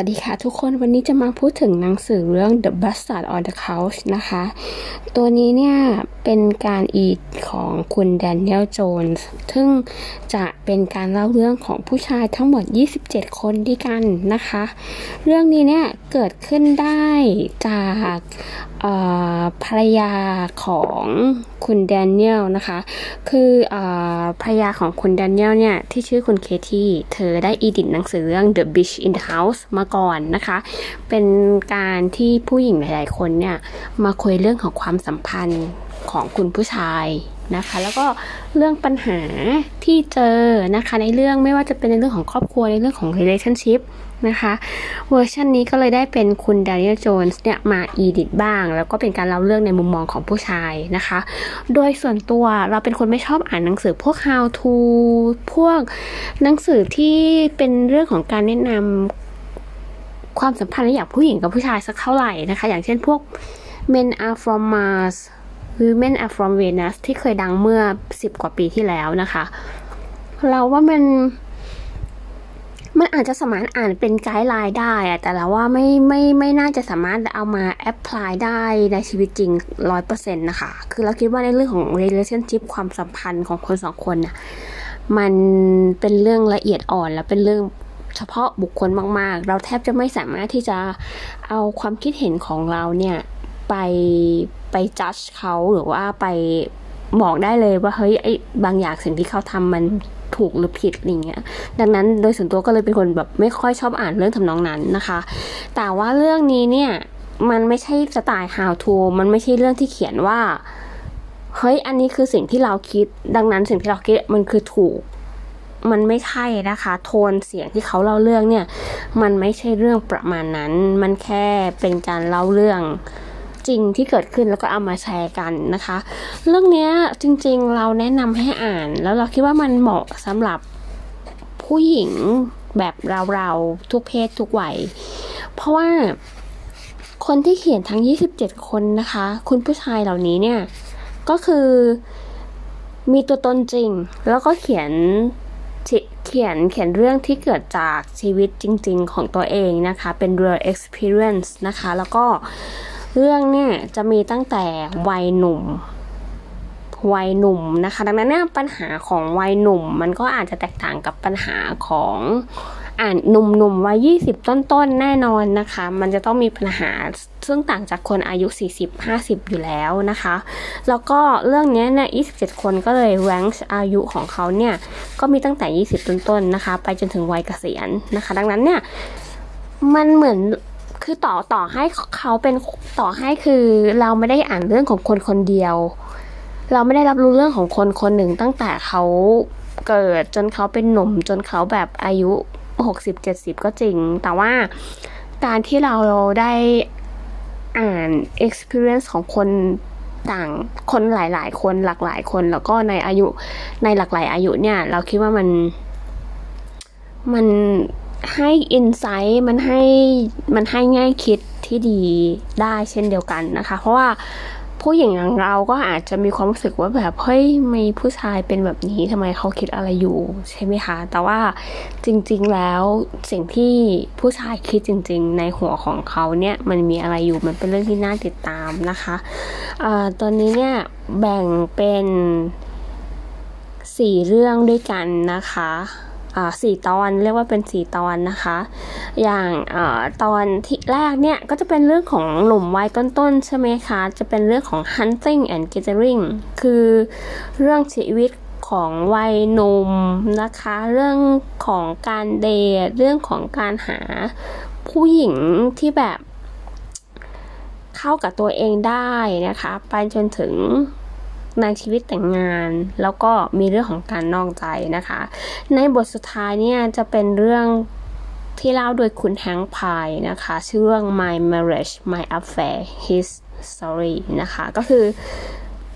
วัสดีค่ะทุกคนวันนี้จะมาพูดถึงหนังสือเรื่อง The Bastard on the Couch นะคะ ตัวนี้เนี่ยเป็นการอีดของคุณแดเนียลโจนส์ซึ่งจะเป็นการเล่าเรื่องของผู้ชายทั้งหมด 27 คนด้วยกันนะคะ เรื่องนี้เนี่ยเกิดขึ้นได้จากภรรยาของคุณแดเนียลนะคะ คืออภรรยาของคุณแดเนียลเนี่ยที่ชื่อคุณเคที่เธอได้อีดิทหนังสือเรื่อง The Bitch in the House มาก่อนนะคะ เป็นการที่ผู้หญิงหลาย ๆ คนเนี่ยมาคุยเรื่องของความสัมพันธ์ของคุณผู้ชายนะคะ แล้วก็เรื่องปัญหาที่เจอนะคะ ในเรื่องไม่ว่าจะเป็นในเรื่องของครอบครัวในเรื่องของ relationship นะคะเวอร์ชันนี้ก็เลยได้เป็นคุณดานิเอลโจนส์เนี่ยมาอีดิทบ้าง แล้วก็เป็นการเล่าเรื่องในมุมมองของผู้ชายนะคะ โดยส่วนตัวเราเป็นคนไม่ชอบอ่านหนังสือพวก how to พวกหนังสือที่เป็นเรื่องของการแนะนำ ความสัมพันธ์ระหว่างผู้หญิงกับผู้ชายสักเท่าไหร่นะคะ อย่างเช่นพวก men are from Mars women are from Venus ที่เคยดังเมื่อ 10 กว่าปีที่แล้วนะคะ เราว่ามัน มันอาจจะสามารถอ่านเป็น guideline ได้อะแต่เราว่าไม่ไม่ไม่น่าจะสามารถเอามา apply ได้ในชีวิตจริงร้อยเปอร์เซ็นต์นะคะ คือเราคิดว่าในเรื่องของ relationship ความสัมพันธ์ของคนสองคนน่ะมันเป็นเรื่องละเอียดอ่อนและเป็นเรื่อง เฉพาะบุคคลมาก ๆ เราแทบจะไม่สามารถที่จะเอาความคิดเห็นของเราเนี่ยไปไปจัดเขาหรือว่าไปบอกได้เลยว่าเฮ้ยไอ้บางอย่างสิ่งที่เขาทำมันถูกหรือผิดอะไรเงี้ย ดังนั้นโดยส่วนตัวก็เลยเป็นคนแบบไม่ค่อยชอบอ่านเรื่องทำนองนั้นนะคะ แต่ว่าเรื่องนี้เนี่ยมันไม่ใช่สไตล์ how to มันไม่ใช่เรื่องที่เขียนว่าเฮ้ยอันนี้คือสิ่งที่เราคิด ดังนั้นสิ่งที่เราคิดมันคือถูก มันไม่ใช่นะคะ โทนเสียงที่เขาเล่าเรื่องเนี่ย มันไม่ใช่เรื่องประมาณนั้น มันแค่เป็นการเล่าเรื่องจริงที่เกิดขึ้นแล้วก็เอามาแชร์กันนะคะ เรื่องนี้จริงๆเราแนะนำให้อ่าน แล้วเราคิดว่ามันเหมาะสำหรับผู้หญิงแบบเราๆทุกเพศทุกวัย เพราะว่าคนที่เขียนทั้ง 27 คนนะคะ คุณผู้ชายเหล่านี้เนี่ย ก็คือมีตัวตนจริง แล้วก็เขียน เขียนเขียนเรื่องที่เกิดจากชีวิตจริง ๆ ของตัวเองนะคะ เป็น real experience นะคะ แล้วก็เรื่องเนี่ยจะมีตั้งแต่วัยหนุ่มวัยหนุ่มนะคะ ดังนั้นเนี่ยปัญหาของวัยหนุ่ม มันก็อาจจะแตกต่างกับปัญหาของ อ่านหนุ่มๆวัยยี่สิบต้นๆ แน่นอนนะคะ มันจะต้องมีปัญหาซึ่งต่างจากคนอายุ 40-50 อยู่แล้วนะคะ แล้วก็เรื่องนี้เนี่ย 27 คนก็เลยแรงอายุของเขาเนี่ย ก็มีตั้งแต่ 20 ต้นๆ นะคะ ไปจนถึงวัยเกษียณนะคะ ดังนั้นเนี่ย มันเหมือนคือต่อต่อให้เขาเป็นต่อให้คือเราไม่ได้อ่านเรื่องของคนคนเดียว เราไม่ได้รับรู้เรื่องของคนคนหนึ่งตั้งแต่เขาเกิดจนเขาเป็นหนุ่มจนเขาแบบอายุ หกสิบเจ็ดสิบก็จริง แต่ว่าการที่เราได้อ่าน experience ของคนต่างคนหลายๆ คนหลากหลายคนแล้วก็ในอายุในหลากหลายอายุเนี่ย เราคิดว่ามันมันให้อินไซต์มันให้มันให้ง่ายคิดที่ดีได้เช่นเดียวกันนะคะ เพราะว่า ผู้หญิงอย่างเราก็อาจจะมีความรู้สึกว่าแบบเฮ้ยมีผู้ชายเป็นแบบนี้ทำไมเขาคิดอะไรอยู่ใช่ไหมคะ แต่ว่าจริงๆแล้วสิ่งที่ผู้ชายคิดจริง ๆ ในหัวของเขาเนี่ยมันมีอะไรอยู่มันเป็นเรื่องที่น่าติดตามนะคะะตอนนี้เนี่ยแบ่งเป็นสี่เรื่องด้วยกันนะคะ สี่ตอนเรียกว่าเป็นสี่ตอนนะคะ อย่างอตอนที่แรกเนี่ยก็จะเป็นเรื่องของหนุ่มวัยต้นๆ ใช่ไหมคะ จะเป็นเรื่องของ hunting and gathering คือเรื่องชีวิตของวัยหนุ่มนะคะ เรื่องของการเดทเรื่องของการหาผู้หญิงที่แบบเข้ากับตัวเองได้นะคะ ไปจนถึง ในชีวิตแต่งงาน แล้วก็มีเรื่องของการนอกใจนะคะ ในบทสุดท้ายเนี่ยจะเป็นเรื่องที่เล่าโดยคุณแฮงพายนะคะ ชื่อเรื่อง My Marriage My Affair His Story นะคะ ก็คือ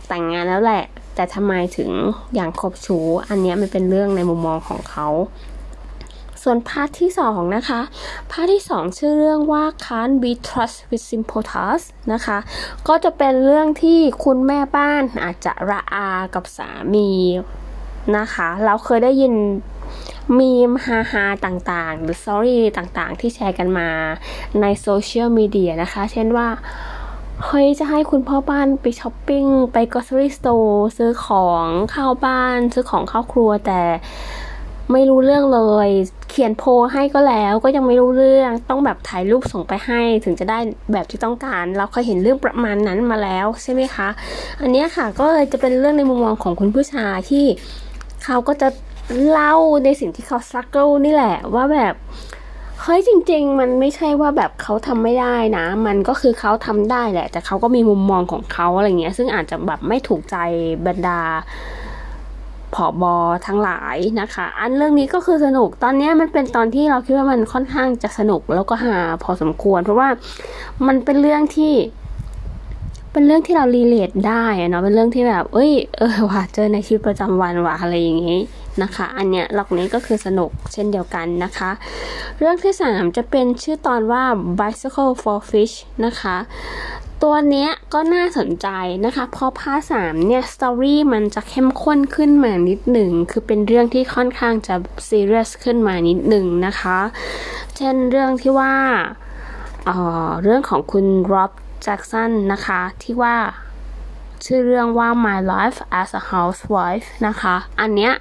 แต่งงานแล้วแหละ แต่ทำไมถึงอย่างคบชู้ อันนี้มันเป็นเรื่องในมุมมองของเขา ส่วน part ที่สองนะคะ part ที่สองชื่อเรื่องว่า can't be trust with simple tasks นะคะ ก็จะเป็นเรื่องที่คุณแม่บ้านอาจจะระอากับสามีนะคะ เราเคยได้ยินมีมฮาฮาต่างๆ หรือ story ต่างๆ ที่แชร์กันมาในโซเชียลมีเดียนะคะ เช่นว่าเฮ้ยจะให้คุณพ่อบ้านไปช้อปปิ้ง ไป grocery store ซื้อของเข้าบ้าน ซื้อของเข้าครัวแต่ ไม่รู้เรื่องเลย เขียนโพยให้ก็แล้วก็ยังไม่รู้เรื่องต้องแบบถ่ายรูปส่งไปให้ ถึงจะได้แบบที่ต้องการ เราเคยเห็นเรื่องประมาณนั้นมาแล้วใช่ไหมคะ อันนี้ค่ะก็เลยจะเป็นเรื่องในมุมมองของคุณผู้ชายที่เขาก็จะเล่าในสิ่งที่เขาสักเกิลนี่แหละว่าแบบเฮ้ยจริง ๆ มันไม่ใช่ว่าแบบเขาทำไม่ได้นะ มันก็คือเขาทำได้แหละ แต่เขาก็มีมุมมองของเขาอะไรเงี้ย ซึ่งอาจจะแบบไม่ถูกใจบรรดา ผอบอทั้งหลายนะคะ อันเรื่องนี้ก็คือสนุกตอนนี้มันเป็นตอนที่เราคิดว่ามันค่อนข้างจะสนุกแล้วก็หาพอสมควร เพราะว่ามันเป็นเรื่องที่ เป็นเรื่องที่เรารีเลทได้เนาะเป็นเรื่องที่แบบ เอ้ยเออว่ะเจอในชีวิตประจำวันว่ะอะไรอย่างงี้นะคะ อันเนี้ยหลอกนี้ก็คือสนุกเช่นเดียวกันนะคะ เรื่องที่สามจะเป็นชื่อตอนว่า bicycle for fish นะคะ ตัวเนี้ยก็น่าสนใจนะคะ เพราะภาคสามเนี่ยสตอรี่มันจะเข้มข้นขึ้นมานิดหนึ่ง คือเป็นเรื่องที่ค่อนข้างจะซีเรียสขึ้นมานิดหนึ่งนะคะ เช่นเรื่องที่ว่าเอ่อเรื่องของคุณร็อบแจ็กสันนะคะ ที่ว่าชื่อเรื่องว่า My Life as a Housewife นะคะ อันเนี้ย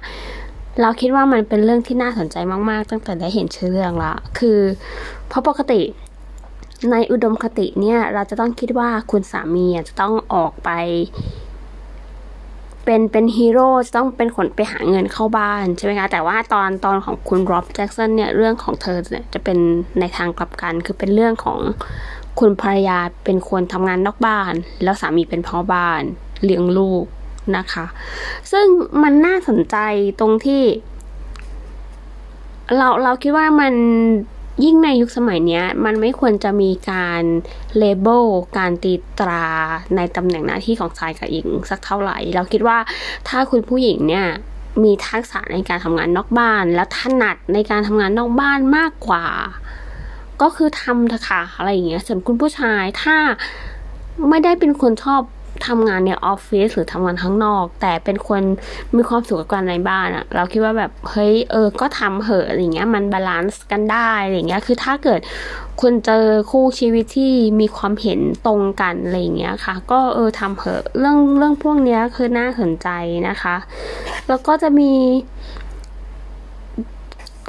เราคิดว่ามันเป็นเรื่องที่น่าสนใจมาก ๆ ตั้งแต่ได้เห็นชื่อเรื่องละ คือเพราะปกติ ในอุดมคติเนี่ย เราจะต้องคิดว่าคุณสามีจะต้องออกไป เป็นเป็นฮีโร่จะต้องเป็นคนไปหาเงินเข้าบ้านใช่ไหมคะแต่ว่าตอนตอนของคุณร็อบแจ็กสันเนี่ยเรื่องของเธอเนี่ยจะเป็นในทางกลับกัน คือเป็นเรื่องของคุณภรรยาเป็นคนทำงานนอกบ้าน แล้วสามีเป็นพ่อบ้านเลี้ยงลูกนะคะ ซึ่งมันน่าสนใจตรงที่ เราเราคิดว่ามัน ยิ่งในยุคสมัยนี้มันไม่ควรจะมีการเลเบลการตีตราในตำแหน่งหน้าที่ของชายกับหญิงสักเท่าไหร่ เราคิดว่าถ้าคุณผู้หญิงเนี่ยมีทักษะในการทำงานนอกบ้าน แล้วถนัดในการทำงานนอกบ้านมากกว่า ก็คือทำเถอะค่ะอะไรอย่างเงี้ยส่วนคุณผู้ชายถ้าไม่ได้เป็นคนชอบ ทำงานในออฟฟิศหรือทำงานข้างนอก แต่เป็นคนมีความสุขกับการในบ้านอะเราคิดว่าแบบเฮ้ยเออก็ทำเหอะอะไรเงี้ยมัน balance กันได้อะไรเงี้ยคือถ้าเกิดคุณเจอคู่ชีวิตที่มีความเห็นตรงกันอะไรเงี้ยค่ะ ก็เออทำเหอะเรื่องเรื่องพวกเนี้ยคือน่าสนใจนะคะ แล้วก็จะมี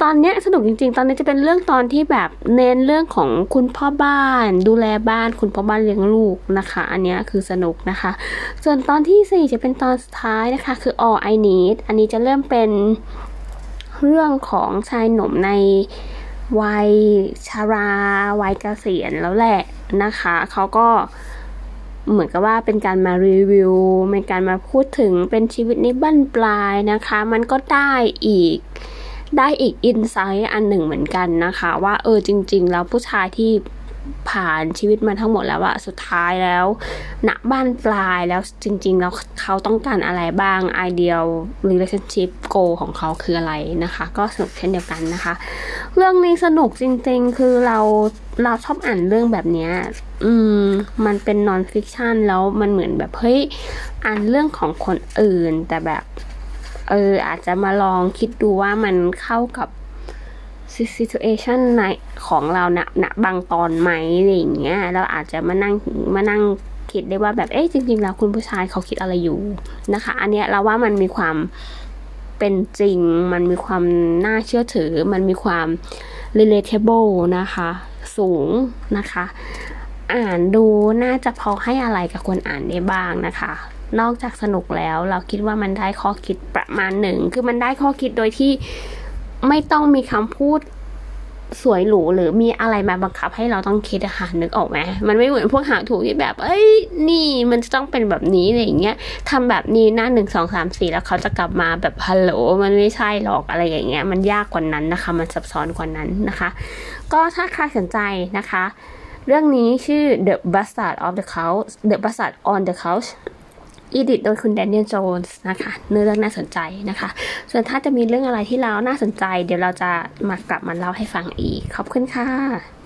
ตอนนี้สนุกจริง ๆ ตอนนี้จะเป็นเรื่องตอนที่แบบเน้นเรื่องของคุณพ่อบ้าน ดูแลบ้านคุณพ่อบ้านเลี้ยงลูกนะคะ อันนี้คือสนุกนะคะ ส่วนตอนที่ 4 จะเป็นตอนสุดท้ายนะคะ คือ all I need อันนี้จะเริ่มเป็นเรื่องของชายหนุ่มในวัยชารา วัยเกษียณแล้วแหละนะคะ เขาก็เหมือนกับว่าเป็นการมารีวิว เป็นการมาพูดถึงเป็นชีวิตในบ้านปลายนะคะ มันก็ได้อีก ได้อีก insight อันหนึ่งเหมือนกันนะคะ ว่าเออจริง ๆ แล้วผู้ชายที่ผ่านชีวิตมาทั้งหมดแล้วอะสุดท้ายแล้วณบ้านปลายแล้วจริง ๆ แล้วเขาต้องการอะไรบ้าง ideal relationship goal ของเขาคืออะไรนะคะ ก็สนุกเช่นเดียวกันนะคะ เรื่องนี้สนุกจริง ๆ คือเราเราชอบอ่านเรื่องแบบนี้อืม มันเป็น non-fiction แล้วมันเหมือนแบบเฮ้ยอ่านเรื่องของคนอื่นแต่แบบ เอออาจจะมาลองคิดดูว่ามันเข้ากับ situation ในของเรานะณบางตอนไหมอะไรอย่างเงี้ยเราอาจจะมานั่งมานั่งคิดได้ว่าแบบเอ๊ะจริง ๆ แล้วคุณผู้ชายเขาคิดอะไรอยู่นะคะ อันเนี้ยเราว่ามันมีความเป็นจริง มันมีความน่าเชื่อถือ มันมีความ relatable นะคะ สูงนะคะ อ่านดูน่าจะพอให้อะไรกับคนอ่านได้บ้างนะคะ นอกจากสนุกแล้ว เราคิดว่ามันได้ข้อคิดประมาณหนึ่ง คือมันได้ข้อคิดโดยที่ไม่ต้องมีคำพูดสวยหรูหรือมีอะไรมาบังคับให้เราต้องคิดอะค่ะนึกออกไหมมันไม่เหมือนพวกหาถูกที่แบบ เอ้ย นี่มันจะต้องเป็นแบบนี้อะไรอย่างเงี้ยทำแบบนี้หน้าหนึ่งสองสามสี่แล้วเขาจะกลับมาแบบฮัลโหลมันไม่ใช่หรอกอะไรอย่างเงี้ย มันยากกว่านั้นนะคะ มันซับซ้อนกว่านั้นนะคะ ก็ถ้าใครสนใจนะคะ เรื่องนี้ชื่อ The Bastard of the Couch The Bastard on the Couch อีดิทโดยคุณแดเนียลโจนส์นะคะเนื้อเรื่องน่าสนใจนะคะ ส่วนถ้าจะมีเรื่องอะไรที่เราน่าสนใจ เดี๋ยวเราจะมากลับมาเล่าให้ฟังอีก ขอบคุณค่ะ